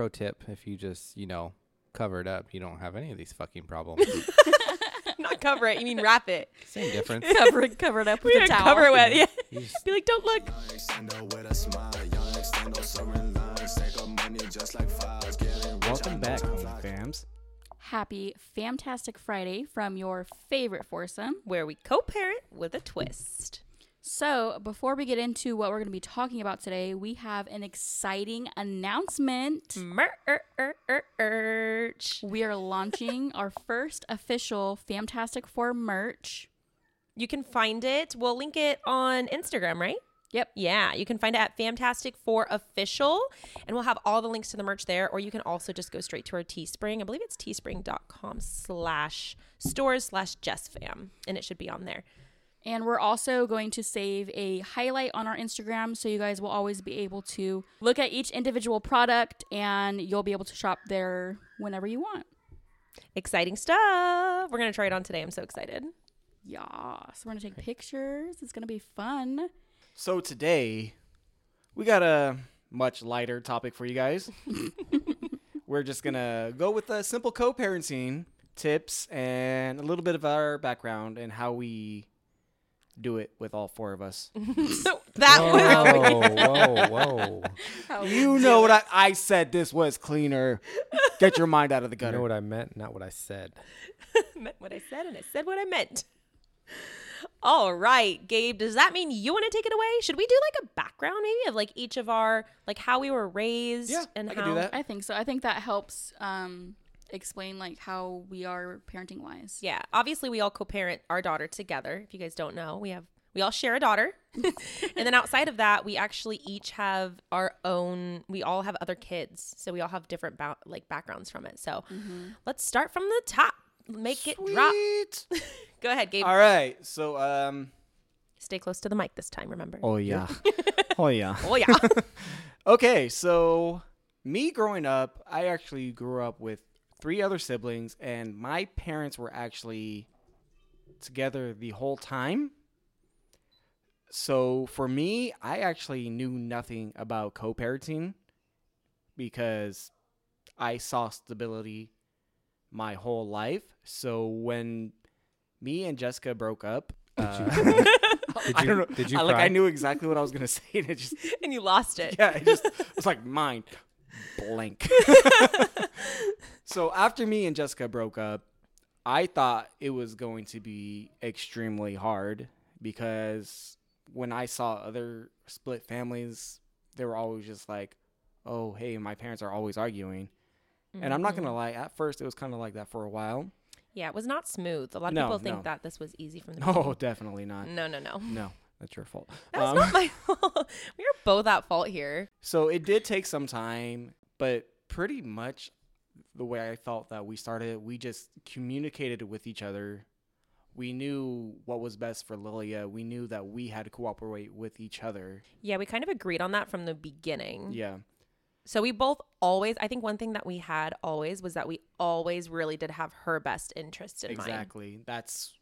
pro tip: if you just you know cover it up, you don't have any of these fucking problems. Not cover it. You mean wrap it? Same difference. cover it, cover it up with We're a towel. cover it with yeah. You just- Be like, don't look. Welcome back, fams. Happy FAMtastic Friday from your favorite foursome. Where we co-parent with a twist. So, before we get into what we're going to be talking about today, we have an exciting announcement. Merch. We are launching our first official FAMtastic Four merch. You can find it. We'll link it on Instagram, right? Yep. Yeah, you can find it at FAMtastic Four Official, and we'll have all the links to the merch there. Or you can also just go straight to our Teespring. I believe it's teespring.com slash stores slash JessFam, and it should be on there. And we're also going to save a highlight on our Instagram so you guys will always be able to look at each individual product and you'll be able to shop there whenever you want. Exciting stuff. We're gonna try it on today. I'm so excited. Yeah. So we're going to take pictures. It's going to be fun. So today, we got a much lighter topic for you guys. We're just gonna go with the simple co-parenting tips and a little bit of our background and how we do it with all four of us. So that was whoa, whoa, whoa! you know what I, I said? This was cleaner. Get your mind out of the gutter. You know what I meant, not what I said. meant what I said, and I said what I meant. All right, Gabe. Does that mean you want to take it away? Should we do like a background maybe of like each of our like how we were raised Yeah, and I how can do that. I think so. I think that helps um, explain like how we are parenting wise. Yeah, obviously we all co-parent our daughter together. If you guys don't know, we have we all share a daughter, and then outside of that, we actually each have our own. We all have other kids, so we all have different ba- like backgrounds from it. So let's start from the top. Make it drop. Go ahead, Gabe. All right. So um. Stay close to the mic this time. Remember. Oh yeah. oh yeah. Oh yeah. Okay, so me growing up, I actually grew up with three other siblings, and my parents were actually together the whole time. So for me, I actually knew nothing about co parenting because I saw stability my whole life. So when me and Jessica broke up, uh, Did I you, don't know. Did you I, like cry? I knew exactly what I was gonna say, and it just and you lost it. yeah, it just was like mine blank. So after me and Jessica broke up, I thought it was going to be extremely hard because when I saw other split families, they were always just like, "Oh, hey, my parents are always arguing." And I'm not Mm-hmm. gonna lie, at first it was kind of like that for a while. Yeah, it was not smooth. A lot of No, people think no. that this was easy from the No, beginning. definitely not. No, no, no. No, that's your fault. That's Um, not my fault. We are both at fault here. So it did take some time, but pretty much the way I felt that we started, we just communicated with each other. We knew what was best for Lilia. We knew that we had to cooperate with each other. Yeah, we kind of agreed on that from the beginning. Yeah. So we both always, I think one thing that we had always was that we always really did have her best interest in mind. exactly. That's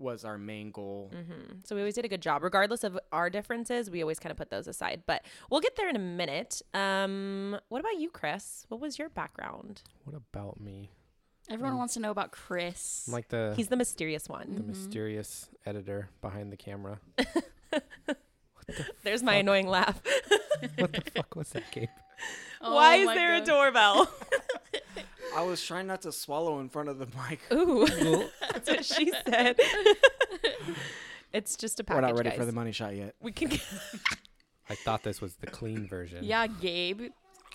was our main goal. hmm So we always did a good job, regardless of our differences. We always kind of put those aside, but we'll get there in a minute. Um, what about you, Chris? What was your background? What about me? Everyone wants to know about Chris. I'm like the He's the mysterious one. the mysterious editor behind the camera. There's my annoying laugh. what the fuck was that, Gabe? Oh Why is my there a doorbell? I was trying not to swallow in front of the mic. Ooh, that's what she said. it's just a package. We're not ready guys. for the money shot yet. We can. I thought this was the clean version. Yeah, Gabe.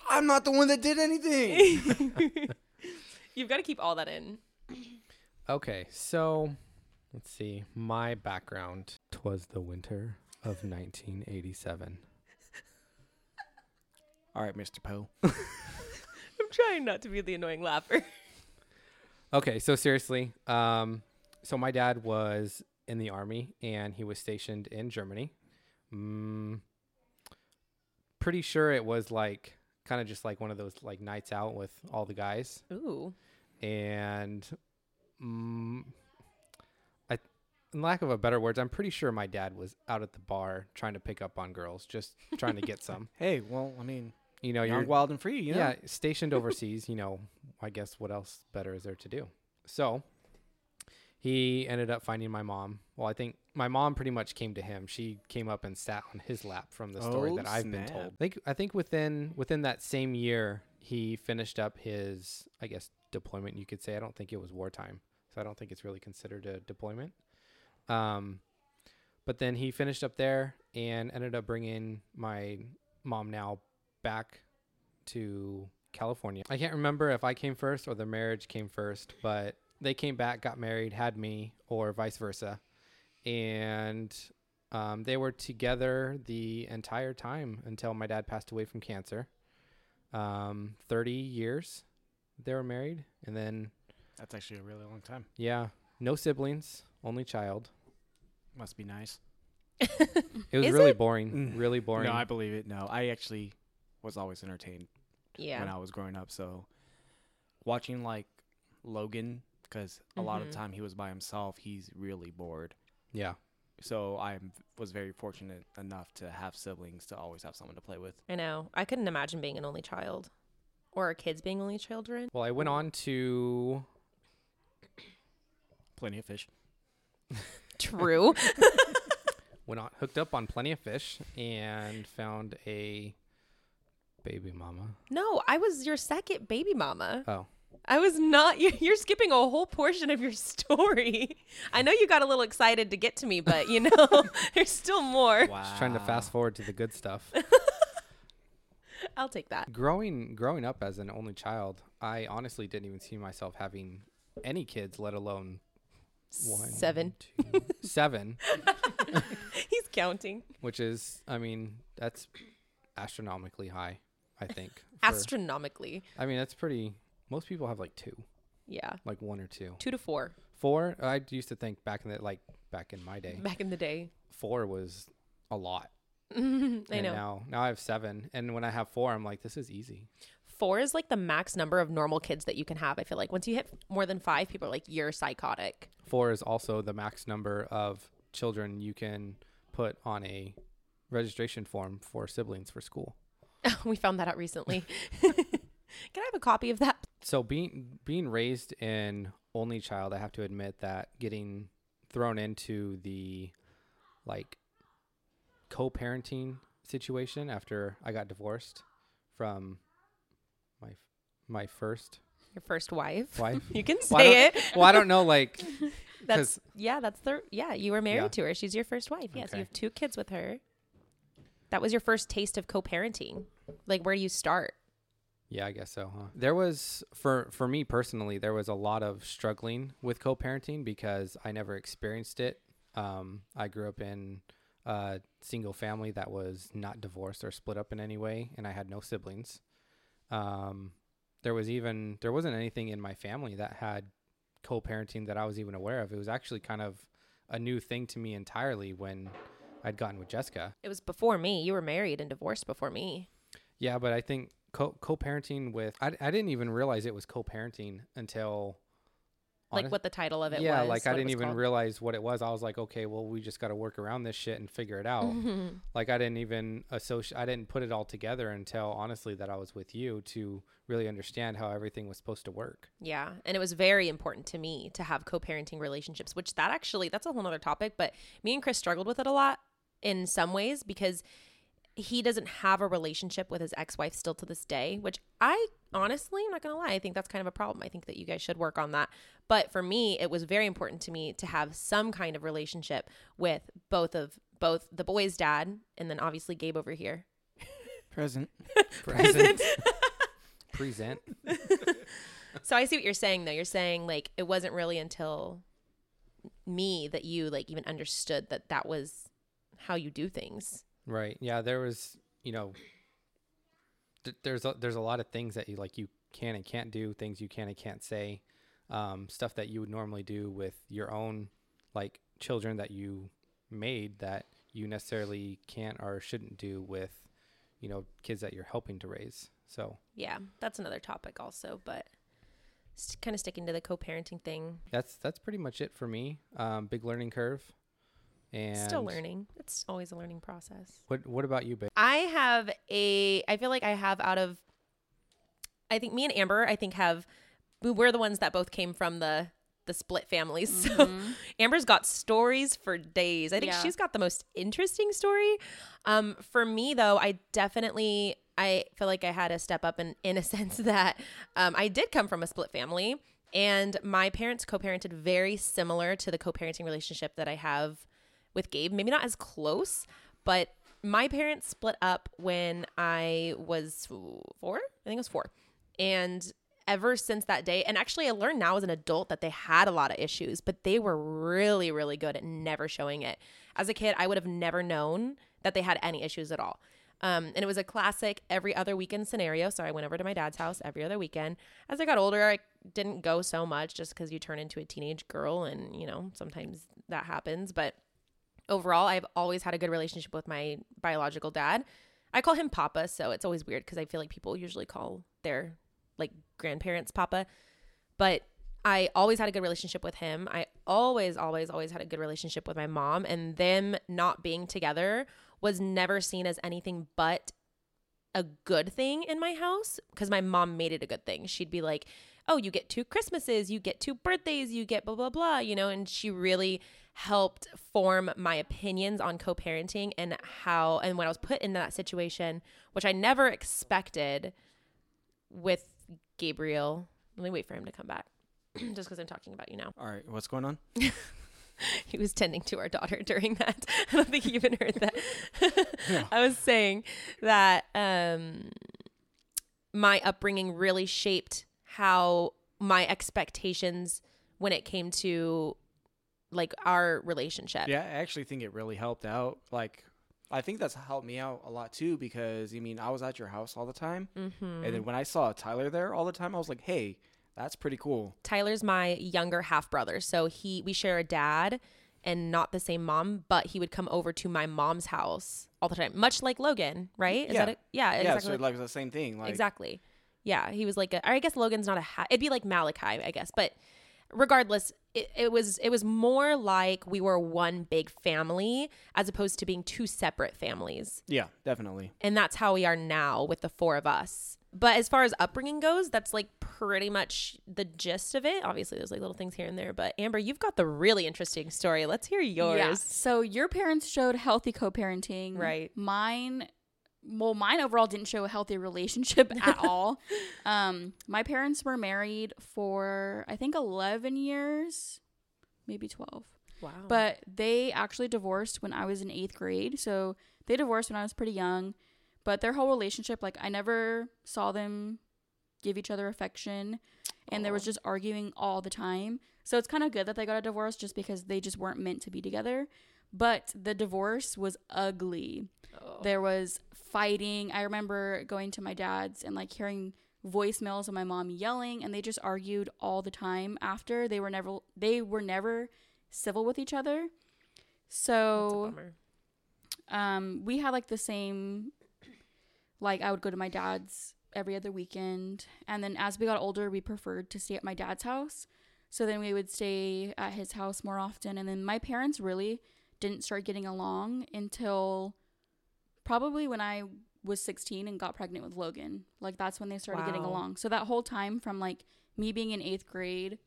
I'm not the one that did anything. You've got to keep all that in. Okay, so let's see. My background was the winter of 1987. All right, Mr. Poe. I'm trying not to be the annoying laugher. Okay, so seriously, um, so my dad was in the army and he was stationed in Germany. Mm, pretty sure it was like kind of just like one of those like nights out with all the guys, Ooh. and mm, I, in lack of a better words, I'm pretty sure my dad was out at the bar trying to pick up on girls, just trying to get some. Hey, well, I mean, you know, Young, you're wild, and free. You know? yeah, stationed overseas, you know, I guess what else better is there to do? So he ended up finding my mom. Well, I think my mom pretty much came to him. She came up and sat on his lap from the story Oh, that I've been told. I think I think within within that same year he finished up his I guess deployment you could say. I don't think it was wartime. So I don't think it's really considered a deployment. Um but then he finished up there and ended up bringing my mom now back to California. I can't remember if I came first or the marriage came first, but they came back, got married, had me, or vice versa. And um, they were together the entire time until my dad passed away from cancer. Um, 30 years they were married. And then, That's actually a really long time. yeah, no siblings, only child. Must be nice. It was Is really it? boring, Mm. really boring. No, I believe it. No, I actually was always entertained yeah. when I was growing up. So watching like Logan, because a lot of Mhm. the time he was by himself, he's really bored. yeah. So I was very fortunate enough to have siblings to always have someone to play with. I know. I couldn't imagine being an only child or our kids being only children. Well, I went on to Plenty of fish. True. went on hooked up on plenty of fish and found a baby mama. no, I was your second baby mama. Oh, I was not. You're, skipping a whole portion of your story. I know you got a little excited to get to me, but you know, there's still more. Wow. just trying to fast forward to the good stuff. I'll take that. growing growing up as an only child, I honestly didn't even see myself having any kids, let alone one, Seven. two, seven, He's counting. which is, I mean, that's astronomically high. I think. for- Astronomically. I mean, that's pretty. Most people have like two, Yeah. like one or two. Two to four Four. I used to think back in the like back in my day, back in the day. four was a lot. I and know. Now, now I have seven, and when I have four, I'm like, this is easy. Four is like the max number of normal kids that you can have. I feel like once you hit more than five, people are like, you're psychotic. Four is also the max number of children you can put on a registration form for siblings for school. we found that out recently. can I have a copy of that? So being being raised in only child, I have to admit that getting thrown into the like co-parenting situation after I got divorced from my my first Your first wife. wife. You can Well, say it. well, I don't know like That's yeah, that's the yeah, you were married Yeah. to her. She's your first wife. Yes, Okay. you have two kids with her. That was your first taste of co-parenting. Like where do you start? Yeah, I guess so, huh? There was for for me personally, there was a lot of struggling with co-parenting because I never experienced it. Um, I grew up in a single family that was not divorced or split up in any way, and I had no siblings. Um, there was even there wasn't anything in my family that had co-parenting that I was even aware of. It was actually kind of a new thing to me entirely when I'd gotten with Jessica. It was before me. You were married and divorced before me. Yeah, but I think co co-parenting with I, I didn't even realize it was co-parenting until Like honest- what the title of it was. yeah, was. like I didn't even called. realize what it was. I was like, okay, well, we just got to work around this shit and figure it out. like I didn't even associate. I didn't put it all together until honestly that I was with you to really understand how everything was supposed to work. Yeah, and it was very important to me to have co-parenting relationships, which that actually that's a whole other topic, but me and Chris struggled with it a lot in some ways because he doesn't have a relationship with his ex-wife still to this day, which I honestly, I'm not going to lie, I think that's kind of a problem. I think that you guys should work on that. But for me, it was very important to me to have some kind of relationship with both of both the boy's dad and then obviously Gabe over here. Present. Present. Present. So I see what you're saying though. You're saying like it wasn't really until me that you like even understood that that was how you do things. Right. Yeah. There was, you know, th- there's a, there's a lot of things that you like you can and can't do, things you can and can't say, um, stuff that you would normally do with your own like children that you made that you necessarily can't or shouldn't do with, you know, kids that you're helping to raise. So Yeah, that's another topic also, but st- kind of sticking to the co-parenting thing. that's that's pretty much it for me. Um, big learning curve. And Still learning. It's always a learning process. What What about you, babe? I have a I feel like I have out of I think me and Amber I think have we we're the ones that both came from the the split families. So Amber's got stories for days. I think Yeah. she's got the most interesting story. Um for me though, I definitely I feel like I had to step up in in a sense that um I did come from a split family and my parents co-parented very similar to the co-parenting relationship that I have with Gabe. Maybe not as close, but my parents split up when I was four. I think it was four. And ever since that day, and actually, I learned now as an adult that they had a lot of issues, but they were really, really good at never showing it. As a kid, I would have never known that they had any issues at all. Um, and it was a classic every other weekend scenario. So I went over to my dad's house every other weekend. As I got older, I didn't go so much just because you turn into a teenage girl, and you know sometimes that happens. But overall, I've always had a good relationship with my biological dad. I call him Papa, so it's always weird because I feel like people usually call their like grandparents Papa. But I always had a good relationship with him. I always, always, always had a good relationship with my mom, and them not being together was never seen as anything but a good thing in my house because my mom made it a good thing. She'd be like, "Oh, you get two Christmases, you get two birthdays, you get blah blah blah," you know, and she really helped form my opinions on co-parenting and how and when I was put in that situation, which I never expected with Gabriel. Let me wait for him to come back. Just because I'm talking about you now. All right, what's going on? He was tending to our daughter during that. I don't think he even heard that. I was saying that um, my upbringing really shaped how my expectations when it came to like our relationship. Yeah, I actually think it really helped out. Like, I think that's helped me out a lot too because I mean, I was at your house all the time, Mm-hmm. and then when I saw Tyler there all the time, I was like, "Hey, that's pretty cool." Tyler's my younger half brother, so he we share a dad and not the same mom, but he would come over to my mom's house all the time, much like Logan, right? Is Yeah. that it? Yeah, yeah, exactly. so like- like the same thing. Like, exactly. Yeah, he was like, a, or I guess Logan's not a. Ha- it'd be like Malachi, I guess, but regardless, it, it was it was more like we were one big family as opposed to being two separate families, Yeah, definitely. and that's how we are now with the four of us. But as far as upbringing goes, that's like pretty much the gist of it. Obviously, there's like little things here and there, but Amber, you've got the really interesting story. Let's hear yours. Yeah. So your parents showed healthy co-parenting. Right. Mine well, mine overall didn't show a healthy relationship at all. Um, my parents were married for I think 11 years, maybe 12. Wow. But they actually divorced when I was in 8th grade. So they divorced when I was pretty young, but their whole relationship like I never saw them give each other affection and there was just arguing all the time. So it's kind of good that they got a divorce just because they just weren't meant to be together. But the divorce was ugly. Oh. There was fighting. I remember going to my dad's and like hearing voicemails of my mom yelling and they just argued all the time after. They were never they were never civil with each other. So um we had like the same like I would go to my dad's every other weekend and then as we got older we preferred to stay at my dad's house. So then we would stay at his house more often and then my parents really didn't start getting along until probably when I was 16 and got pregnant with Logan. Like that's when they started getting along. So that whole time from like me being in 8th grade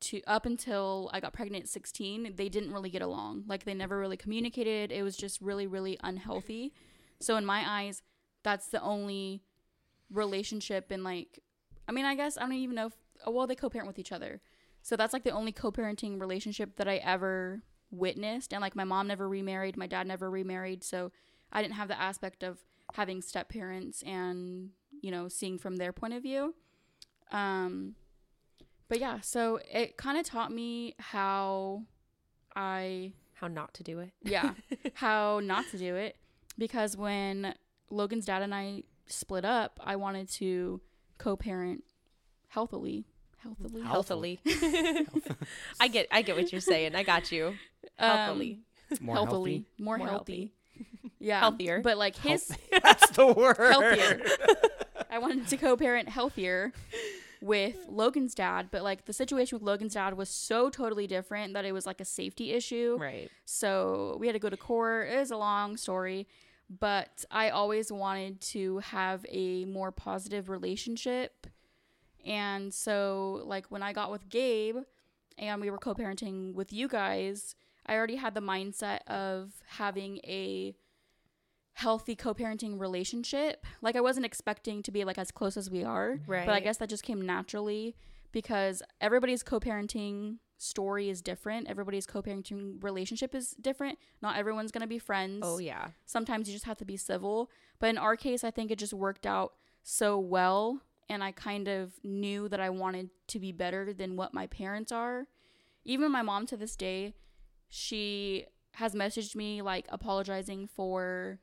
to up until I got pregnant at 16, they didn't really get along. Like they never really communicated. It was just really really unhealthy. So in my eyes, that's the only relationship and like I mean, I guess I don't even know if oh, well they co-parent with each other. So that's like the only co-parenting relationship that I ever witnessed and like my mom never remarried, my dad never remarried, so I didn't have the aspect of having step parents and, you know, seeing from their point of view. Um but yeah, so it kind of taught me how I How not to do it. yeah, how not to do it because when Logan's dad and I split up, I wanted to co-parent healthily, healthily, Healthily. I get I get what you're saying. I got you. Um, Healthily. More healthily, healthy. more, More healthy. Yeah, Healthier. But like his That's the word. healthier. I wanted to co-parent healthier. with Logan's dad, but like the situation with Logan's dad was so totally different that it was like a safety issue. Right. So we had to go to court. It was a long story, but I always wanted to have a more positive relationship. And so, like, when I got with Gabe and we were co parenting with you guys, I already had the mindset of having a healthy co-parenting relationship. Like I wasn't expecting to be like as close as we are, but I guess that just came naturally because everybody's co-parenting story is different. Everybody's co-parenting relationship is different. Not everyone's going to be friends. Oh yeah. Sometimes you just have to be civil, but in our case I think it just worked out so well and I kind of knew that I wanted to be better than what my parents are. Even my mom to this day, she has messaged me like apologizing for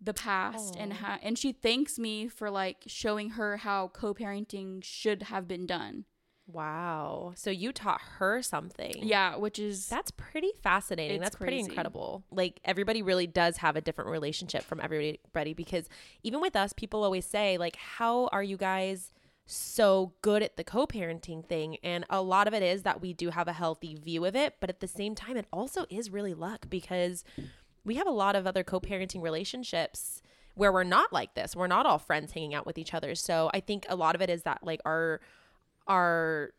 the past and Aw. ha- and she thanks me for like showing her how co-parenting should have been done. Wow. So you taught her something. Yeah, which is That's pretty fascinating. That's pretty incredible. Like everybody really does have a different relationship from everybody because even with us, people always say like, "How are you guys so good at the co-parenting thing?" And a lot of it is that we do have a healthy view of it, but at the same time, it also is really luck because we have a lot of other co-parenting relationships where we're not like this. We're not all friends hanging out with each other. So I think a lot of it is that like our our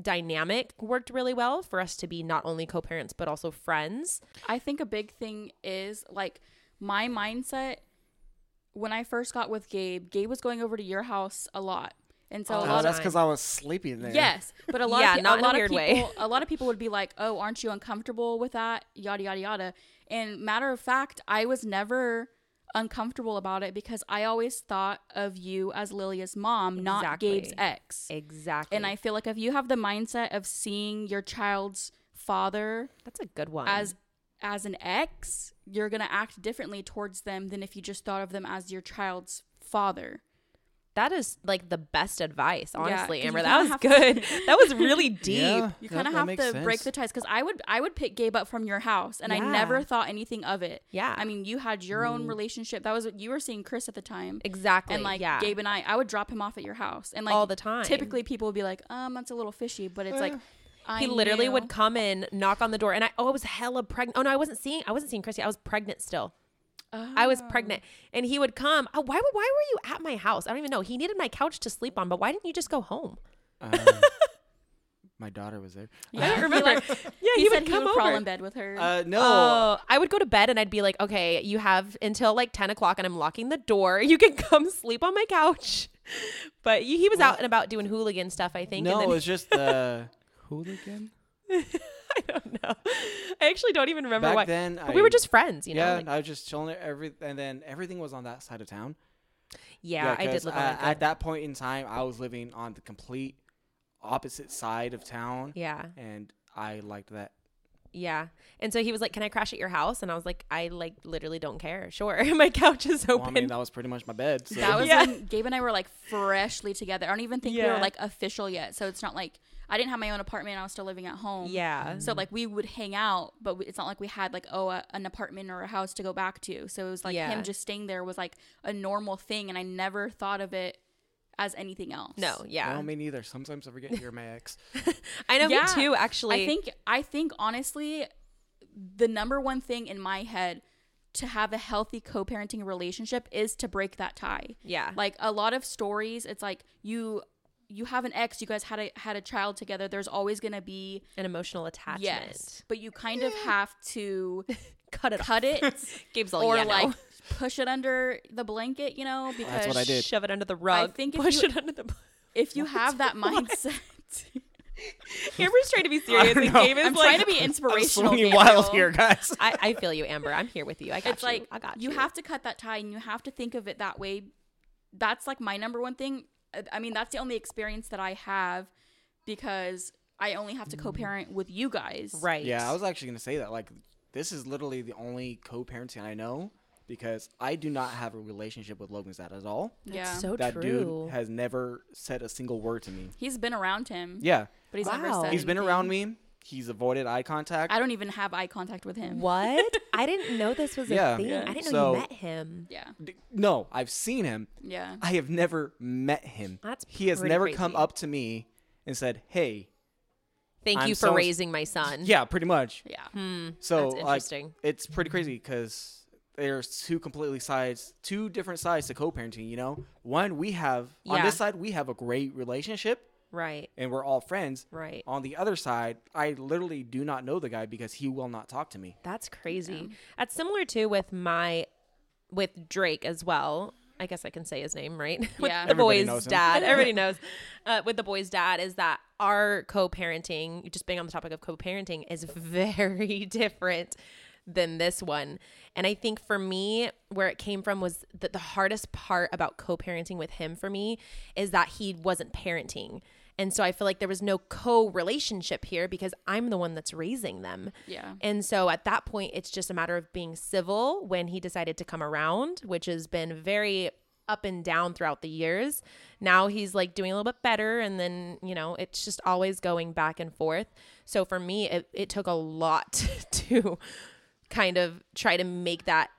dynamic worked really well for us to be not only co-parents but also friends. I think a big thing is like my mindset when I first got with Gabe, Gabe was going over to your house a lot. And so Oh, a lot that's because I was sleeping there. Yes, but a lot Yeah, of pe- not a in a lot weird way. a lot of people would be like, "Oh, aren't you uncomfortable with that?" yada yada yada. And matter of fact, I was never uncomfortable about it because I always thought of you as Lilia's mom, not Gabe's ex. Exactly. And I feel like if you have the mindset of seeing your child's father that's a good one. as as an ex, you're going to act differently towards them than if you just thought of them as your child's father. That is like the best advice, Yeah, honestly, 'cause you Amber. That was have to- good. that was really deep. Yeah, You kind of have makes to break the ties because I would I would pick Gabe up from your house and I never thought anything of it. Yeah. I mean, you had your own relationship. That was what you were seeing Chris at the time. Exactly. And like yeah. Gabe and I, I would drop him off at your house, and like all the time. Typically, people would be like, "Um, that's a little fishy," but it's like I he literally knew. would come in, knock on the door, and I oh I was hella pregnant. Oh no, I wasn't seeing I wasn't seeing Chrissy. I was pregnant still. I was Oh. pregnant, and he would come. Oh, why? Why were you at my house? I don't even know. He needed my couch to sleep on, but why didn't you just go home? Um, my daughter was there. Yeah, I remember. He, like, yeah, he, he, said would he come would crawl in bed with her. Uh, no. Oh, I would go to bed and I'd be like, okay, you have until like 10 o'clock and I'm locking the door. You can come sleep on my couch. But he he was out and about doing hooligan stuff, I think. no, and it was just uh, hooligan. I don't know. I actually don't even remember Back why. then, But I, we were just friends, you know? yeah, like- I was just chilling. Every and then everything was on that side of town. yeah, I did 'cause, live uh, on that. at that point in time. I was living on the complete opposite side of town, Yeah, and I liked that. yeah. And so he was like, "Can I crash at your house?" And I was like, "I like literally don't care. Sure, my couch is open." Well, I mean, that was pretty much my bed. So. that was Yeah. when Gabe and I were like freshly together. I don't even think we were like official yet. So it's not like I didn't have my own apartment. I was still living at home. yeah, So like we would hang out, but we- it's not like we had like oh a, an apartment or a house to go back to. So it was like Yeah. him just staying there was like a normal thing, and I never thought of it as anything else. no, yeah. Well, me neither. Sometimes I forget you're my ex. I know Yeah. me too. Actually, I think I think honestly, the number one thing in my head to have a healthy co-parenting relationship is to break that tie. yeah, Like a lot of stories, it's like you you have an ex, you guys had a had a child together. There's always gonna be an emotional attachment. yes, but you kind of have to cut it, cut it Gabe's all or yeah, no. like push it under the blanket, you know, because That's what I did. shove it under the rug. I think if push you- it under the. if you have that mindset. Amber's trying to be serious, and know. Gabe is I'm like, trying to be inspirational. I'm inspirational. swinging wild here, guys. I, I feel you, Amber. I'm here with you. I got it's you. like I got you you. have to cut that tie and you have to think of it that way that's like my number one thing Uh, i mean that's the only experience that i have because i only have to co-parent with you guys right. Yeah, I was actually gonna say that. Like, this is literally the only co-parenting I know because I do not have a relationship with Logan's dad at all. yeah so that true. dude has never said a single word to me. he's been around him Yeah, but he's never said he's been around me. He's avoided eye contact. I don't even have eye contact with him. What? I didn't know this was Yeah. a thing. Yeah. I didn't know So- you met him. Yeah. D- no, I've seen him. Yeah. I have never met him. That's he has pretty never come up to me and said, "Hey, Thank I'm you for so- raising my son. yeah, pretty much." Yeah. Hmm. So That's like, interesting. it's pretty crazy because there's two completely sides, two different sides to co-parenting. You know, one we have on this side we have a great relationship right. and we're all friends. Right. On the other side, I literally do not know the guy because he will not talk to me. That's crazy. That's similar too with my with Drake as well. I guess I can say his name, right? with Yeah. the Everybody boy's knows dad. Everybody knows. Uh, with the boy's dad is that our co-parenting, just being on the topic of co-parenting, is very different than this one. And I think for me, where it came from was that the hardest part about co-parenting with him for me is that he wasn't parenting. And so I feel like there was no co relationship here because I'm the one that's raising them. Yeah. And so at that point, it's just a matter of being civil when he decided to come around, which has been very up and down throughout the years. Now he's like doing a little bit better. And then, you know, it's just always going back and forth. So for me, it, it took a lot to kind of try to make that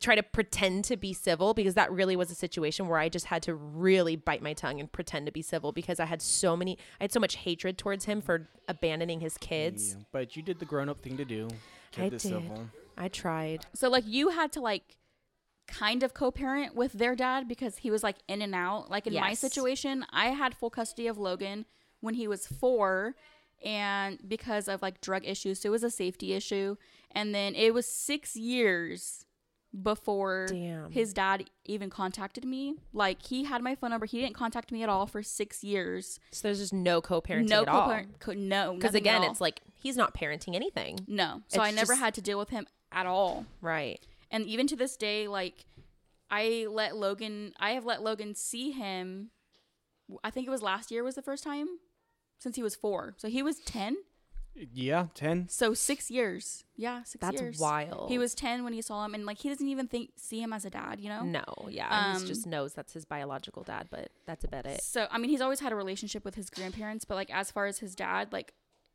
try to pretend to be civil because that really was a situation where I just had to really bite my tongue and pretend to be civil because I had so many I had so much hatred towards him for abandoning his kids. Yeah, but you did the grown-up thing to do. Kept I did. civil. I tried. So like you had to like kind of co-parent with their dad because he was like in and out. Like in my situation, I had full custody of Logan when he was 4 and because of like drug issues, so it was a safety issue. And then it was 6 years before Damn. his dad even contacted me. Like he had my phone number. He didn't contact me at all for 6 years. So there's just no co-parenting no at all. co-parent co- no Because again, all. it's like he's not parenting anything. no. So it's I never just- had to deal with him at all. Right. and even to this day like i let logan i have let logan see him i think it was last year was the first time since he was four so he was 10 Yeah, ten. so six years yeah six That's years wild. he was 10 when he saw him and like he doesn't even think see him as a dad you know No, yeah. he Um, just knows that's his biological dad, but that's about it. so i mean he's always had a relationship with his grandparents but like as far as his dad like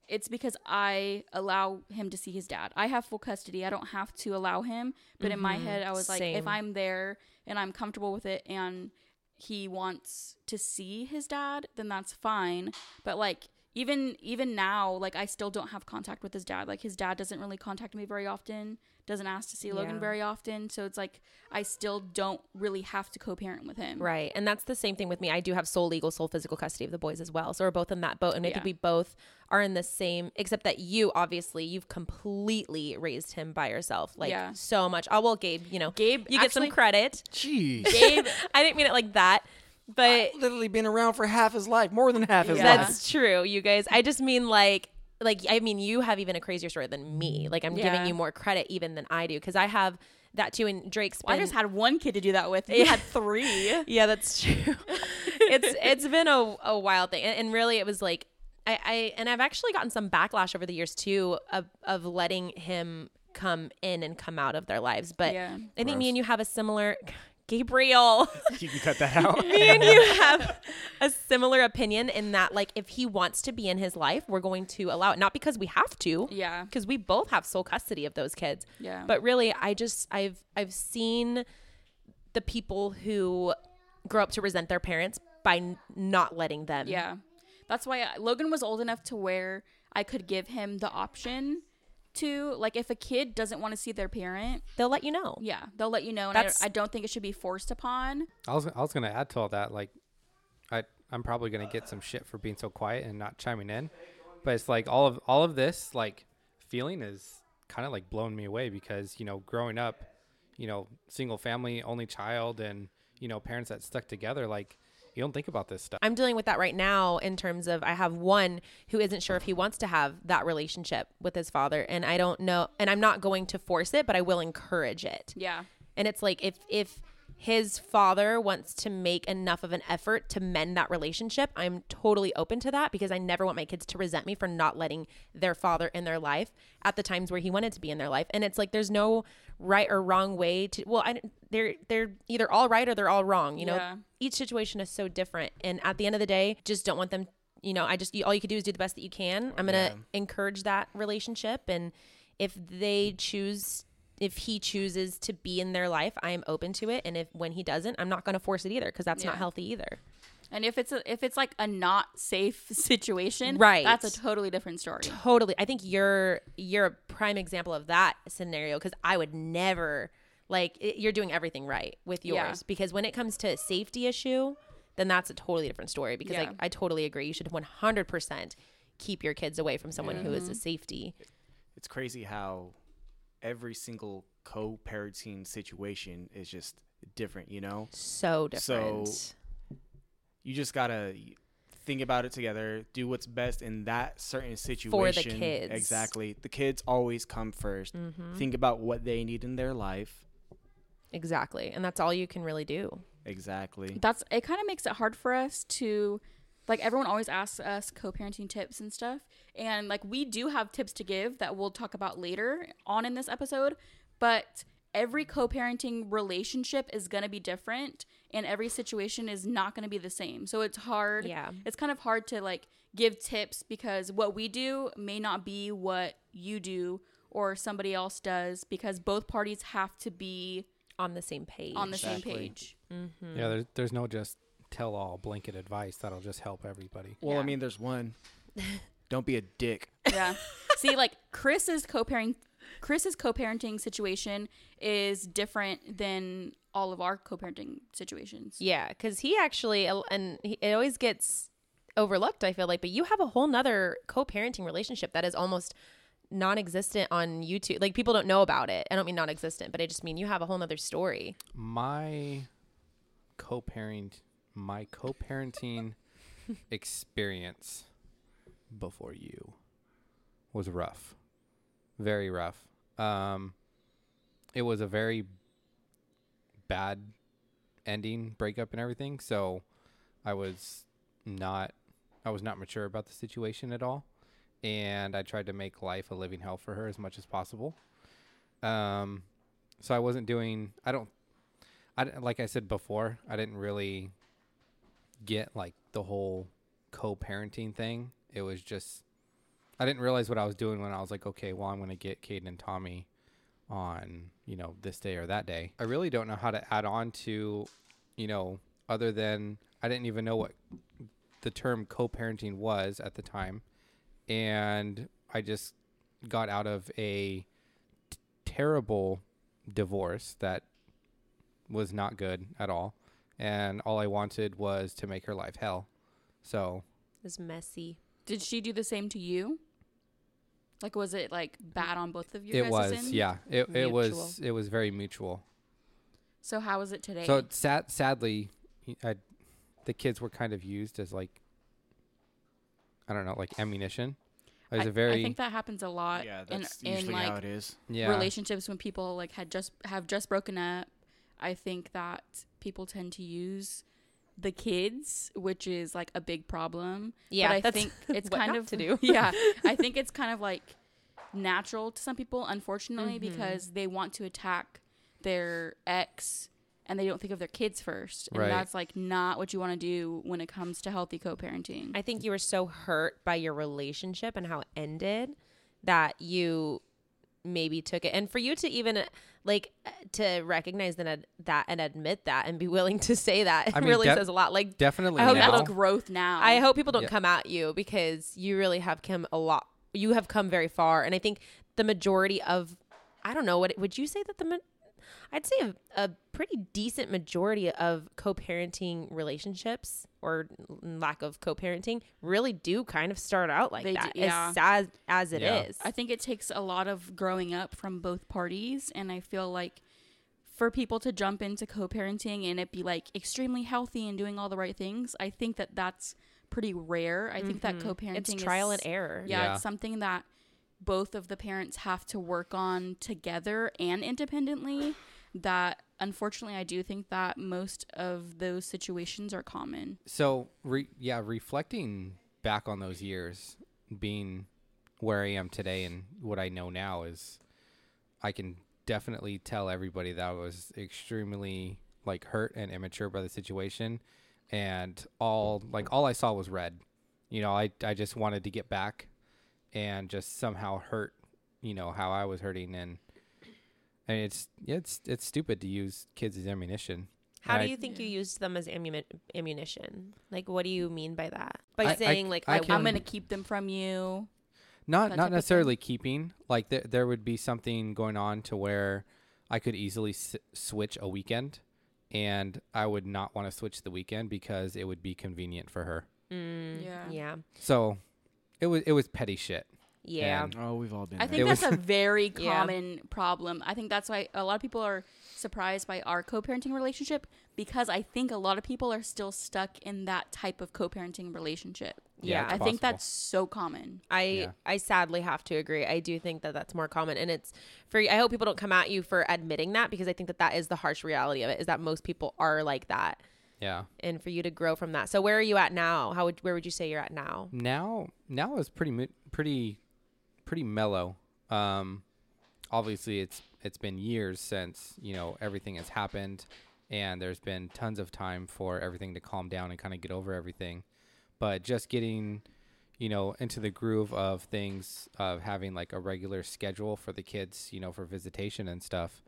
it's because I allow him to see his dad. I have full custody. I don't have to allow him. But in my Mhm. head, I was like, Same. if I'm there and I'm comfortable with it and he wants to see his dad, then that's fine. But like even even now, like I still don't have contact with his dad. Like his dad doesn't really contact me very often, doesn't ask to see Logan Yeah. very often. So it's like I still don't really have to co-parent with him. Right. And that's the same thing with me. I do have sole legal, sole physical custody of the boys as well. So we're both in that boat. And I Yeah. think we both are in the same, except that you, obviously, you've completely raised him by yourself. Like Yeah. so much. Oh, well, Gabe, you know, Gabe you get actually- some credit. Jeez. Gabe I didn't mean it like that. But literally been around for half his life, more than half his Yeah. life. That's true, you guys. I just mean like like I mean you have even a crazier story than me. Like I'm Yeah. giving you more credit even than I do because I have that too. And Drake's I been just had one kid to do that with. You had three. yeah, that's true. it's it's been a, a wild thing, and, and really, it was like I, I and I've actually gotten some backlash over the years too of of letting him come in and come out of their lives. But Yeah. I think me and you have a similar Gabriel. You can cut that out. me and you have a similar opinion in that like if he wants to be in his life, we're going to allow it. Not because we have to. Yeah. Because we both have sole custody of those kids. Yeah. But really, I just I've I've seen the people who grow up to resent their parents by n- not letting them. Yeah. That's why I, Logan was old enough to where I could give him the option to like if a kid doesn't want to see their parent, They'll let you know. yeah, they'll let you know and I, That's- I don't think it should be forced upon. I was I was gonna add to all that. Like, I I'm probably gonna get some shit for being so quiet and not chiming in, but it's like all of all of this like feeling is kind of like blown me away because you know growing up, you know single family only child and you know parents that stuck together like you don't think about this stuff. I'm dealing with that right now in terms of I have one who isn't sure if he wants to have that relationship with his father and I don't know and I'm not going to force it but I will encourage it. Yeah. And it's like if if his father wants to make enough of an effort to mend that relationship, I'm totally open to that because I never want my kids to resent me for not letting their father in their life at the times where he wanted to be in their life. And it's like there's no right or wrong way to well, I they're they're either all right or they're all wrong, you know. Yeah. Each situation is so different and at the end of the day, just don't want them you know, I just you, all you can do is do the best that you can. I'm gonna Yeah. encourage that relationship, and if they choose, if he chooses to be in their life, I am open to it. And if when he doesn't, I'm not gonna force it either because that's not healthy either. And if it's a, if it's like a not safe situation, Right. That's a totally different story. Totally. I think you're you're a prime example of that scenario because I would never like it, you're doing everything right with yours Yeah. because when it comes to a safety issue, then that's a totally different story because Yeah. I, I totally agree. You should 100% keep your kids away from someone who is a safety. It's crazy how every single co-parenting situation is just different, you know? So different. So. You just got to think about it together, do what's best in that certain situation. For the kids. Exactly. The kids always come 1st Mm-hmm. Think about what they need in their life. exactly. And that's all you can really do. Exactly. That's it. Kind of makes it hard for us to, like, everyone always asks us co-parenting tips and stuff, and like we do have tips to give that we'll talk about later on in this episode, but every co-parenting relationship is going to be different and every situation is not going to be the same so it's hard Yeah. it's kind of hard to like give tips because what we do may not be what you do or somebody else does because both parties have to be On the same page. on the same page Mm-hmm. Yeah, there's there's no just tell all blanket advice that'll just help everybody. Well, I Yeah. mean, there's one. Don't be a dick. Yeah. See, like Chris's co-parenting, Chris's co-parenting situation is different than all of our co-parenting situations. Yeah, because he actually, and he, it always gets overlooked, I feel like, but you have a whole nother co parenting relationship that is almost non existent on YouTube. Like, people don't know about it. I don't mean non existent, but I just mean you have a whole nother story. My co-parent my co-parenting experience before you was rough. Very rough. Um it was a very bad ending, breakup and everything, so I was not I was not mature about the situation at all. And I tried to make life a living hell for her as much as possible. Um so I wasn't doing I don't I like I said before, I didn't really get like the whole co-parenting thing. It was just I didn't realize what I was doing when I was like, okay, well, I'm going to get Caden and Tommy on, you know, this day or that day. I really don't know how to add on to, you know, other than I didn't even know what the term co-parenting was at the time. And I just got out of a t- terrible divorce that was not good at all. And all I wanted was to make her life hell. So It's messy. Did she do the same to you? Like, was it like bad on both of you? it guys' was, end? yeah. It it was it was very mutual. So how is it today? So sad, sadly, y- I, the kids were kind of used as like, I don't know, like ammunition. It was I, a very I think that happens a lot Yeah, in, that's in usually like how it is. yeah. relationships when people like had just have just broken up. I think that people tend to use the kids, which is like a big problem. Yeah, but I that's think it's what kind of to do. yeah, I think it's kind of like natural to some people, unfortunately, Mm-hmm. because they want to attack their ex and they don't think of their kids first, and Right. that's like not what you want to do when it comes to healthy co-parenting. I think you were so hurt by your relationship and how it ended that you maybe took it. And for you to even uh, like uh, to recognize that that and admit that and be willing to say that I mean, really def- says a lot. Like Definitely I hope that's now. people growth now. I hope people don't Yeah. come at you because you really have come a lot. You have come very far, and I think the majority of, I don't know what would you say that the, ma- I'd say a, a pretty decent majority of co-parenting relationships or lack of co-parenting really do kind of start out like They do- that. yeah. As sad as it is, Yeah. I think it takes a lot of growing up from both parties, and I feel like for people to jump into co-parenting and it be like extremely healthy and doing all the right things, I think that that's pretty rare. I think that mm-hmm. co-parenting it's is trial and error. Yeah, Yeah. it's something that both of the parents have to work on together and independently. That unfortunately, I do think that most of those situations are common. So, re- yeah, reflecting back on those years, being where I am today and what I know now is, I can definitely tell everybody that I was extremely like hurt and immature by the situation, and all like all I saw was red, you know, I I just wanted to get back and just somehow hurt, you know, how I was hurting and and it's it's it's stupid to use kids as ammunition. How And do I- you think you used them as ammuni- ammunition? Like, what do you mean by that? By I- I- saying like I I, can- I'm gonna keep them from you. not not necessarily keeping like there there would be something going on to where I could easily s- switch a weekend and I would not want to switch the weekend because it would be convenient for her. Mm, Yeah. yeah, So it was it was petty shit. yeah. And- Oh, we've all been I there. think It that's was- a very Yeah. common problem. I think that's why a lot of people are surprised by our co-parenting relationship because I think a lot of people are still stuck in that type of co-parenting relationship. Yeah, I it's think that's so common. I Yeah. I sadly have to agree. I do think that that's more common, and it's for. I hope people don't come at you for admitting that because I think that that is the harsh reality of it. Is that most people are like that, Yeah. and for you to grow from that. So where are you at now? How would where would you say you're at now? Now now is pretty pretty pretty mellow. Um obviously it's it's been years since, you know, everything has happened and there's been tons of time for everything to calm down and kind of get over everything. But just getting you know into the groove of things of having like a regular schedule for the kids you know for visitation and stuff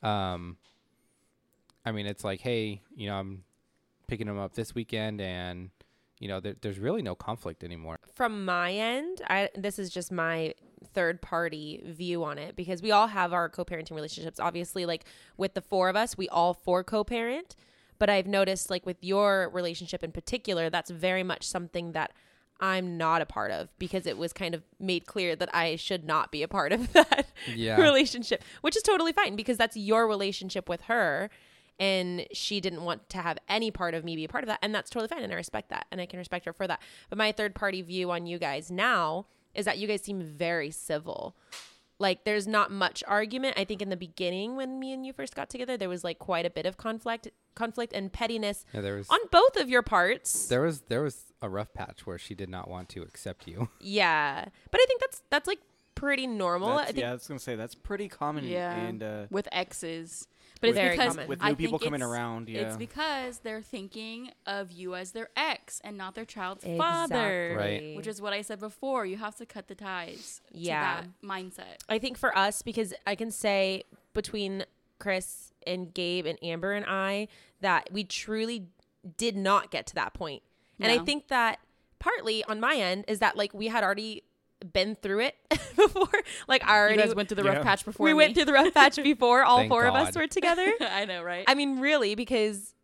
um i mean it's like hey you know i'm picking them up this weekend and you know there, there's really no conflict anymore From my end, I this is just my third party view on it because we all have our co-parenting relationships. Obviously, like with the four of us, we all four co-parent. But I've noticed, like with your relationship in particular, that's very much something that I'm not a part of because it was kind of made clear that I should not be a part of that Yeah. relationship, which is totally fine because that's your relationship with her. And she didn't want to have any part of me be a part of that. And that's totally fine. And I respect that. And I can respect her for that. But my third party view on you guys now is that you guys seem very civil. Like there's not much argument. I think in the beginning when me and you first got together, there was like quite a bit of conflict conflict and pettiness yeah there was on both of your parts. there was there was a rough patch where she did not want to accept you Yeah. But I think that's that's like pretty normal. I That's- think yeah, I was gonna say that's pretty common. Yeah. and uh, with exes. But it's because common. with I new people think coming around, yeah. It's because they're thinking of you as their ex and not their child's father. Right. Which is what I said before. You have to cut the ties Yeah. to that mindset. I think for us, because I can say between Chris and Gabe and Amber and I that we truly did not get to that point. And I think that partly on my end is that like we had already been through it before. Like I You already guys went through the Yeah. rough patch before we me. went through the rough patch before all Thank four of us were together. I know, right? I mean, really, because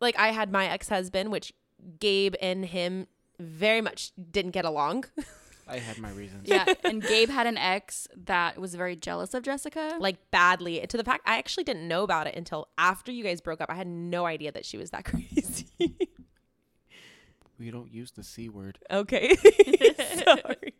like I had my ex husband, which Gabe and him very much didn't get along. I had my reasons. yeah, and Gabe had an ex that was very jealous of Jessica. like badly to the fact I actually didn't know about it until after you guys broke up. I had no idea that she was that crazy. We don't use the c word. okay. Sorry.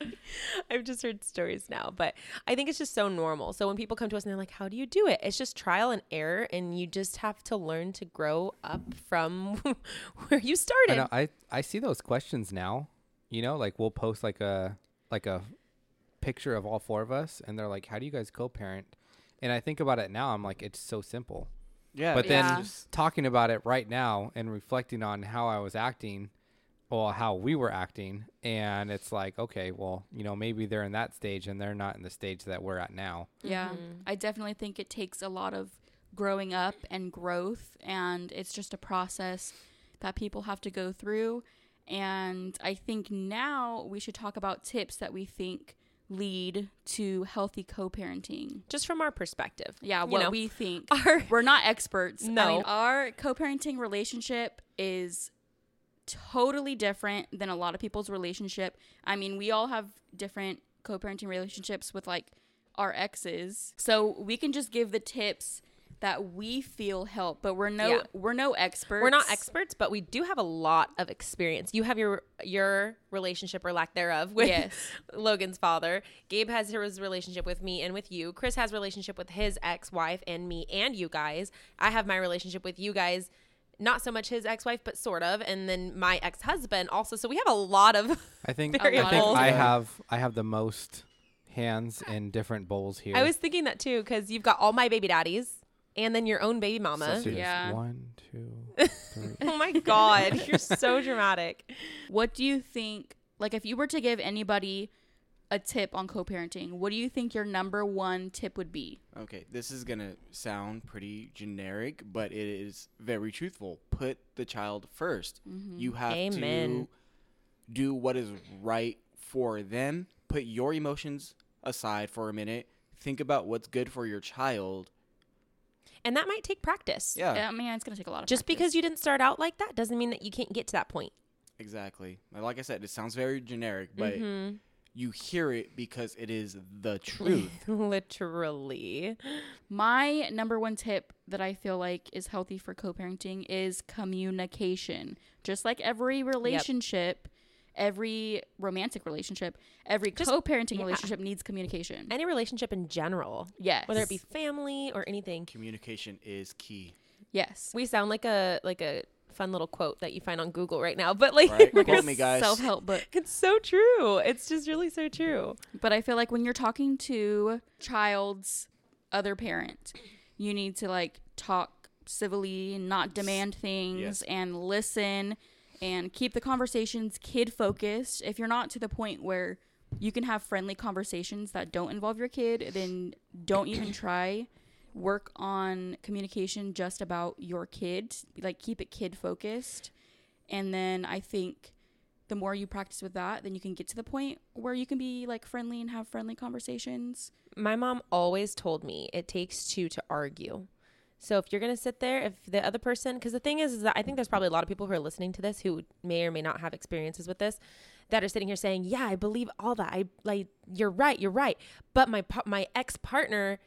I've just heard stories now, but I think it's just so normal. So when people come to us and they're like, "How do you do it?" It's just trial and error and you just have to learn to grow up from where you I, started. know, I i see those questions now you know like we'll post like a like a picture of all four of us and they're like how do you guys co-parent and i think about it now i'm like it's so simple Yeah, but then Yeah. talking about it right now and reflecting on how I was acting or how we were acting and it's like okay well you know maybe they're in that stage and they're not in the stage that we're at now Yeah, Mhm. I definitely think it takes a lot of growing up and growth, and it's just a process that people have to go through. And I think now we should talk about tips that we think lead to healthy co parenting. just from our perspective. Yeah, You what know, we think. Our We're not experts. I No. mean, our co parenting relationship is totally different than a lot of people's relationship. I mean, we all have different co parenting relationships with like our exes. So we can just give the tips that we feel help, but we're no Yeah. we're no experts. We're not experts, but we do have a lot of experience. You have your your relationship or lack thereof with Yes. Logan's father. Gabe has his relationship with me and with you. Chris has relationship with his ex-wife and me and you guys. I have my relationship with you guys. Not so much his ex-wife, but sort of, and then my ex-husband also. So we have a lot of. I think I think. I have I have the most hands in different bowls here. I was thinking that too because you've got all my baby daddies and then your own baby mama. So Yeah. one, two, three. oh my god, you're so dramatic. What do you think like if you were to give anybody a tip on co-parenting, what do you think your number one tip would be? Okay, this is gonna sound pretty generic, but it is very truthful. Put the child 1st You have Amen. to do what is right for them. Put your emotions aside for a minute. Think about what's good for your child. And that might take practice. Yeah, I mean, it's gonna take a lot of Just practice. because you didn't start out like that doesn't mean that you can't get to that point. exactly. Like I said, it sounds very generic, but Mhm. You hear it because it is the truth. Literally. My number one tip that I feel like is healthy for co parenting is communication. Just like every relationship, every romantic relationship, every co parenting yeah. relationship needs communication. Any relationship in general, yes. whether it be family or anything. Communication is key. Yes. We sound like a like a fun little quote that you find on Google right now, but like Right? Like Quote me, guys. self help book. it's so true. It's just really so true. But I feel like when you're talking to child's other parent, you need to like talk civilly, not demand things, Yes. and listen and keep the conversations kid focused. If you're not to the point where you can have friendly conversations that don't involve your kid, then don't even try. Work on communication just about your kid. Like keep it kid focused. And then I think the more you practice with that, then you can get to the point where you can be like friendly and have friendly conversations. My mom always told me it takes two to argue. So if you're going to sit there, if the other person, because the thing is, is that I think there's probably a lot of people who are listening to this who may or may not have experiences with this, that are sitting here saying, "Yeah, I believe all that. I like, you're right, you're right." But my my ex partner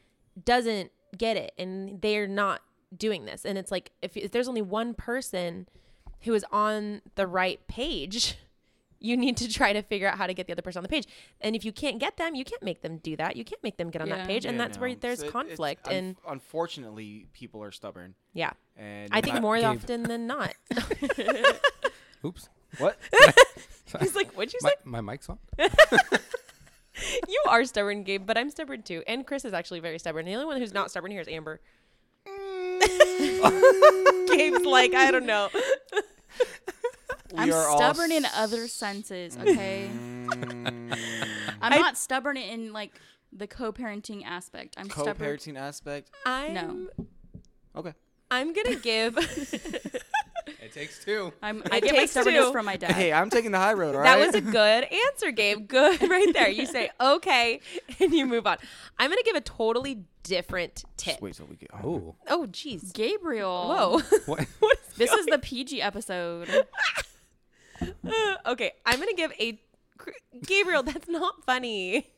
doesn't get it, and they're not doing this. And it's like if, if there's only one person who is on the right page, you need to try to figure out how to get the other person on the page. And if you can't get them, you can't make them do that. You can't make them get on Yeah. that page, and Yeah, that's where there's So it- it's conflict. unf- and unfortunately, people are stubborn. yeah, And I think more Gabe. often than not. Oops. what? He's like, "What'd you My, say?" my mic's on. You are stubborn, Gabe, but I'm stubborn too. And Chris is actually very stubborn. The only one who's not stubborn here is Amber. Gabe's like, I don't know. We I'm are all stubborn in other senses, okay? Mm, I'm I- not stubborn in like the co-parenting aspect. I'm stubborn. co-parenting aspect. I'm, Okay. I'm gonna give. It takes two. I'm, I get my stubbornness two. from my dad. Hey, I'm taking the high road. All that right. was a good answer, Gabe. Good right there. You say okay, and you move on. I'm gonna give a totally different tip. Just wait till we get home. Oh. Oh, jeez. Gabriel. Whoa. What? what is This is the PG episode. Uh, okay, I'm gonna give a Gabriel. That's not funny.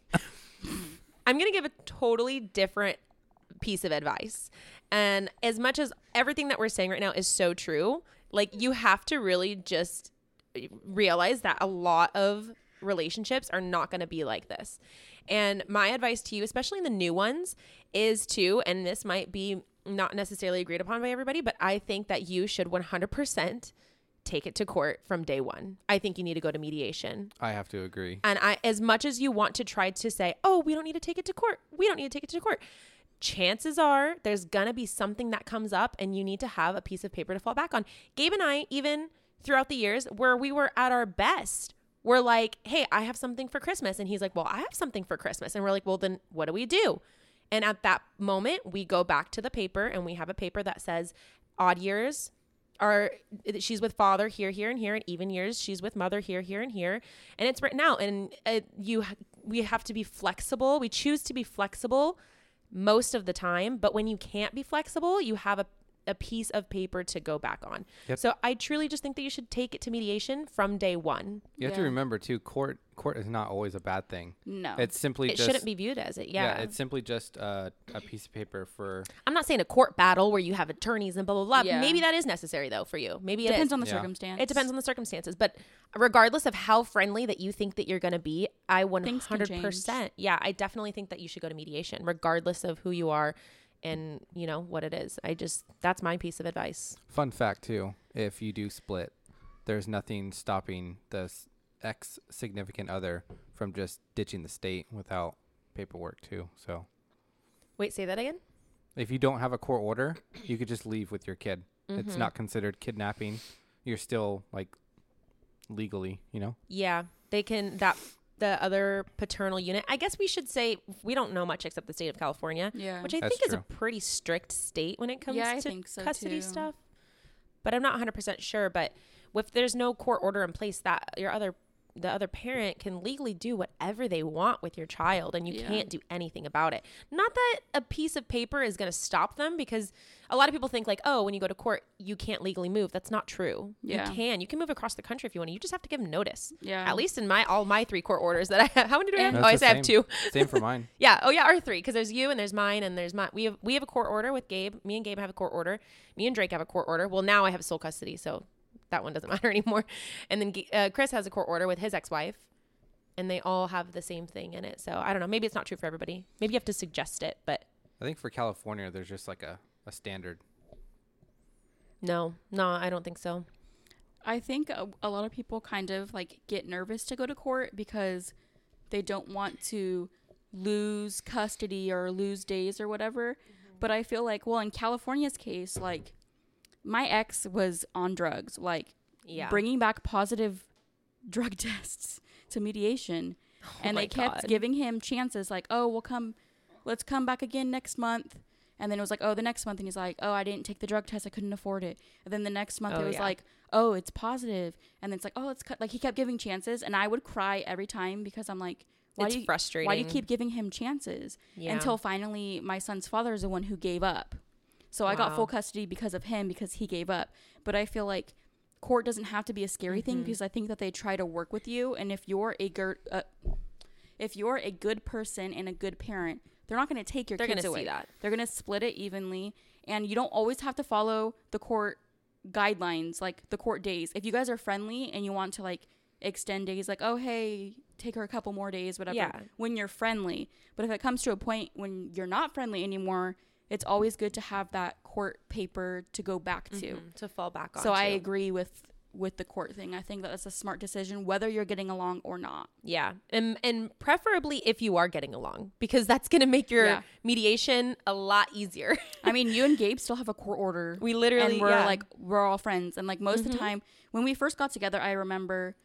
I'm gonna give a totally different piece of advice, and as much as everything that we're saying right now is so true, like you have to really just realize that a lot of relationships are not going to be like this. And my advice to you, especially in the new ones, is to, and this might be not necessarily agreed upon by everybody, but I think that you should 100% take it to court from day one. I think you need to go to mediation. I have to agree. And I, as much as you want to try to say, oh, we don't need to take it to court, we don't need to take it to court. Chances are there's gonna be something that comes up, and you need to have a piece of paper to fall back on. Gabe and I, even throughout the years where we were at our best, we're like, hey, I have something for Christmas. And he's like, well, I have something for Christmas. And we're like, well, then what do we do? And at that moment, we go back to the paper and we have a paper that says odd years are she's with father here, here, and here, and even years she's with mother here, here, and here, and it's written out. And uh, you, we have to be flexible. We choose to be flexible most of the time, but when you can't be flexible, you have a a piece of paper to go back on. Yep. So I truly just think that you should take it to mediation from day one. You have to remember too. Court court is not always a bad thing. No. It's simply It just shouldn't be viewed as it. Yeah. it's simply just uh, a piece of paper for. I'm not saying a court battle where you have attorneys and blah blah blah. Yeah. Maybe that is necessary though for you. Maybe it Depends is. on the Yeah. circumstance. It depends on the circumstances, but regardless of how friendly that you think that you're going to be, I Things can 100%. Yeah, I definitely think that you should go to mediation regardless of who you are and, you know, what it is. I just that's my piece of advice. Fun fact too: if you do split, there's nothing stopping the ex significant other from just ditching the state without paperwork too. So Wait, say that again? if you don't have a court order, you could just leave with your kid. It's Mhm. not considered kidnapping. You're still like legally, you know. Yeah, they can that the other paternal unit. I guess we should say we don't know much except the state of California, Yeah. which I That's think is a pretty strict state when it comes Yeah, to so, custody too. stuff. But I'm not 100% sure, but if there's no court order in place that your other the other parent can legally do whatever they want with your child and you Yeah. can't do anything about it. Not that a piece of paper is going to stop them because a lot of people think like, "Oh, when you go to court, you can't legally move." That's not true. Yeah. You can. You can move across the country if you want to. You just have to give them notice. Yeah. At least in my all my three court orders that I have. How many do I have? And- Oh, I That's say I have two. Same for mine. Yeah. Oh, yeah. Or three, because there's you and there's mine and there's my. We have we have a court order with Gabe. Me and Gabe have a court order. Me and Drake have a court order. Well, now I have sole custody, so that one doesn't matter anymore. And then uh, Chris has a court order with his ex-wife, and they all have the same thing in it. So I don't know. Maybe it's not true for everybody. Maybe you have to suggest it, but I think for California, there's just like a, a standard. no, no, I don't think so. I think a, a lot of people kind of like get nervous to go to court because they don't want to lose custody or lose days or whatever. But I feel like, well, in California's case, like my ex was on drugs, like Yeah. bringing back positive drug tests to mediation. Oh and they kept God. giving him chances like, oh, we'll come, let's come back again next month. And then it was like, oh, the next month. And he's like, oh, I didn't take the drug test. I couldn't afford it. And then the next month Oh, it was yeah. like, oh, it's positive. And then it's like, oh, it's cut. Like he kept giving chances. And I would cry every time because I'm like, why it's do you, frustrating. why do you keep giving him chances? Yeah. Until finally my son's father is the one who gave up. So I got full custody because of him because he gave up. But I feel like court doesn't have to be a scary thing Mm-hmm. because I think that they try to work with you and if you're a good uh, if you're a good person and a good parent, they're not going to take your They're kids gonna see away. that. They're going to split it evenly and you don't always have to follow the court guidelines like the court days. If you guys are friendly and you want to like extend days like, "Oh, hey, take her a couple more days, whatever." Yeah. When you're friendly. But if it comes to a point when you're not friendly anymore, it's always good to have that court paper to go back to. Mhm, to fall back on. So I agree with with the court thing. I think that that's a smart decision whether you're getting along or not. Yeah, and and preferably if you are getting along, because that's going to make your Yeah. mediation a lot easier. I mean, you and Gabe still have a court order. we literally and we're yeah. like we're all friends and like most of Mhm. the time when we first got together i remember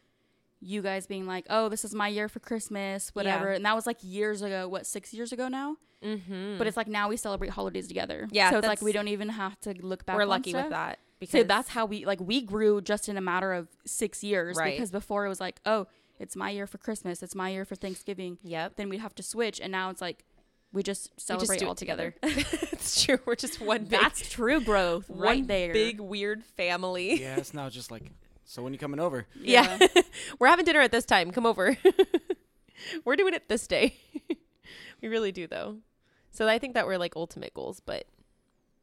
you guys being like oh this is my year for christmas whatever Yeah. and that was like years ago what six years ago now mm-hmm. but it's like now we celebrate holidays together Yeah, so it's like we don't even have to look back we're lucky stuff. with that because so that's how we like we grew just in a matter of six years Right. because before it was like oh it's my year for christmas it's my year for thanksgiving Yep, then we'd have to switch and now it's like we just we celebrate just do all it together. together it's true. We're just one big, that's true growth one right there big weird family. yeah, it's now just like, so when you coming over? Yeah. we're having dinner at this time. Come over. we're doing it this day. we really do though. So I think that we're like ultimate goals, but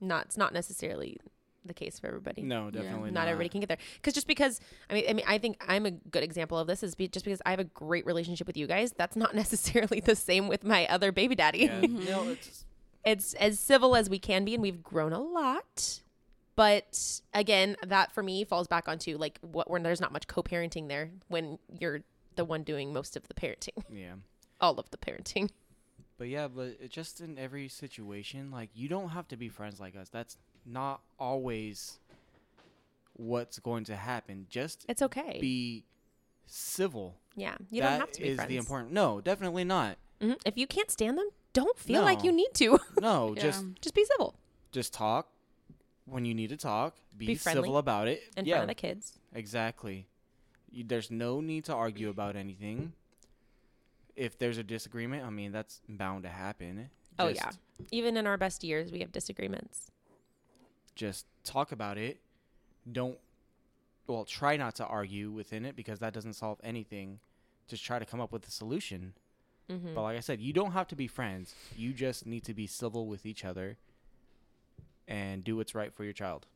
not it's not necessarily the case for everybody. No, definitely not not. everybody can get there. Because just because i mean i mean i think i'm a good example of this is be, just because i have a great relationship with you guys that's not necessarily the same with my other baby daddy. Yeah, you know, it's it's as civil as we can be and we've grown a lot. But again that for me falls back onto like what when there's not much co-parenting there when you're the one doing most of the parenting. Yeah. all of the parenting But yeah, but it just in every situation, like you don't have to be friends like us. That's not always what's going to happen. Just it's okay be civil. yeah you That don't have to be is friends the important. No, definitely not. Mhm. if you can't stand them don't feel like you need to No, Yeah. just just be civil just talk when you need to talk. Be, Be civil about it. in yeah, front of the kids exactly. You, there's no need to argue about anything. If there's a disagreement, I mean that's bound to happen. Oh, Just- yeah. even in our best years we have disagreements just talk about it. Don't well, try not to argue within it because that doesn't solve anything. Just try to come up with a solution. mm-hmm. But like I said, you don't have to be friends. You just need to be civil with each other and do what's right for your child.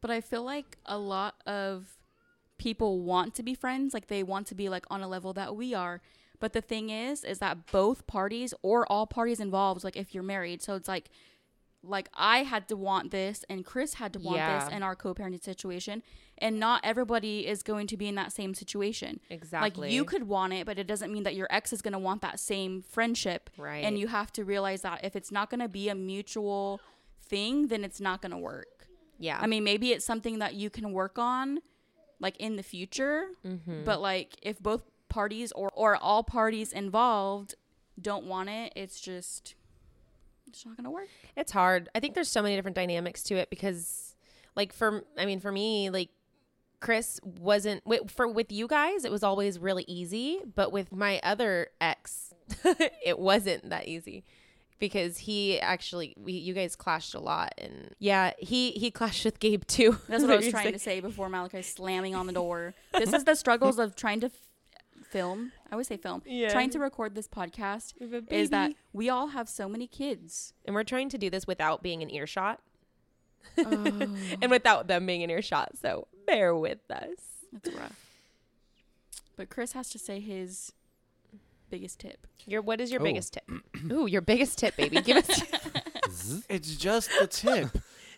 But I feel like a lot of people want to be friends, like they want to be like on a level that we are. But the thing is, is that both parties or all parties involved, like if you're married, so it's like, like I had to want this and Chris had to want Yeah. this in our co-parenting situation, and not everybody is going to be in that same situation. exactly Like you could want it, but it doesn't mean that your ex is going to want that same friendship. right And you have to realize that if it's not going to be a mutual thing, then it's not going to work. yeah I mean, maybe it's something that you can work on like in the future. Mm-hmm. But like if both parties or or all parties involved don't want it, it's just it's not gonna work. It's hard. I think there's so many different dynamics to it because, like, for I mean, for me, like, Chris wasn't for with you guys. It was always really easy, but with my other ex, it wasn't that easy because he actually we you guys clashed a lot and yeah he he clashed with Gabe too. That's what I was trying to say before Malachi slamming on the door. This is the struggles of trying to film. I always say film. Yeah. Trying to record this podcast is that we all have so many kids. and we're trying to do this without being an earshot Oh, and without them being in earshot. So bear with us. that's rough. But Chris has to say his biggest tip. Your what is your Oh. biggest tip? Ooh, your biggest tip, baby. Give us. It's just the tip.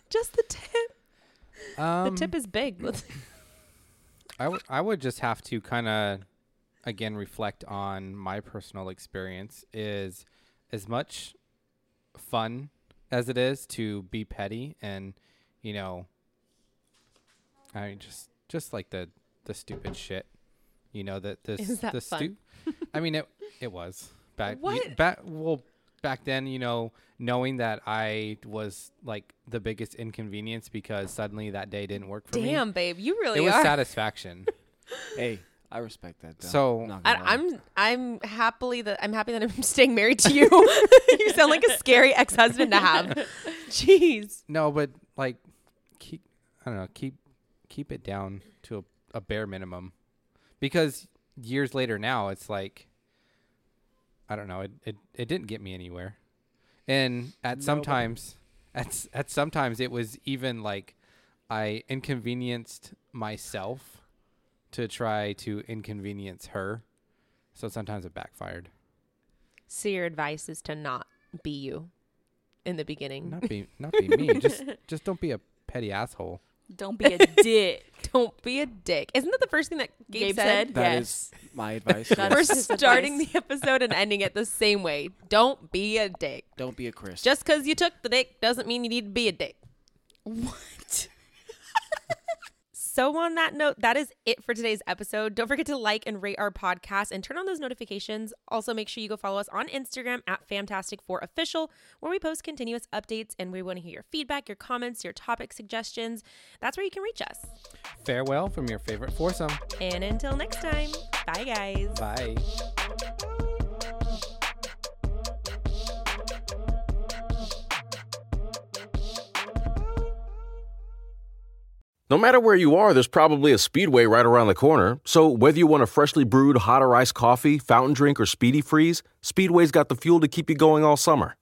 just the tip. Um, The tip is big. Let's I I would just have to kind of again reflect on my personal experience is as much fun as it is to be petty and you know I mean just just like the the stupid shit you know that this Is that the fun? I mean it it was back What? back well back then you know knowing that I was like the biggest inconvenience because suddenly that day didn't work for me Damn, babe, you really it was are. satisfaction hey, I respect that. Though. So- I, gonna lie. I'm I'm happily that I'm happy that I'm staying married to you. you sound like a scary ex-husband to have. Jeez. No, but like keep I don't know, keep keep it down to a, a bare minimum. Because years later now it's like I don't know, it it, it didn't get me anywhere. And at No, but- sometimes at s- at sometimes it was even like I inconvenienced myself to try to inconvenience her. So sometimes it backfired. So your advice is to not be you in the beginning. Not be not be me. Just just don't be a petty asshole. Don't be a dick. Don't be a dick. Isn't that the first thing that Gabe, Gabe said? said? That yes. is my advice. That We're is yes. his starting the episode and ending it the same way. Don't be a dick. Don't be a Chris. Just because you took the dick doesn't mean you need to be a dick. What? So, on that note, that is it for today's episode. Don't forget to like and rate our podcast and turn on those notifications. Also, make sure you go follow us on Instagram at FAMtastic4Official, where we post continuous updates and we want to hear your feedback, your comments, your topic suggestions. That's where you can reach us. Farewell from your favorite foursome. And until next time, bye, guys. Bye. No matter where you are, there's probably a Speedway right around the corner. So whether you want a freshly brewed hot or iced coffee, fountain drink, or speedy freeze, Speedway's got the fuel to keep you going all summer.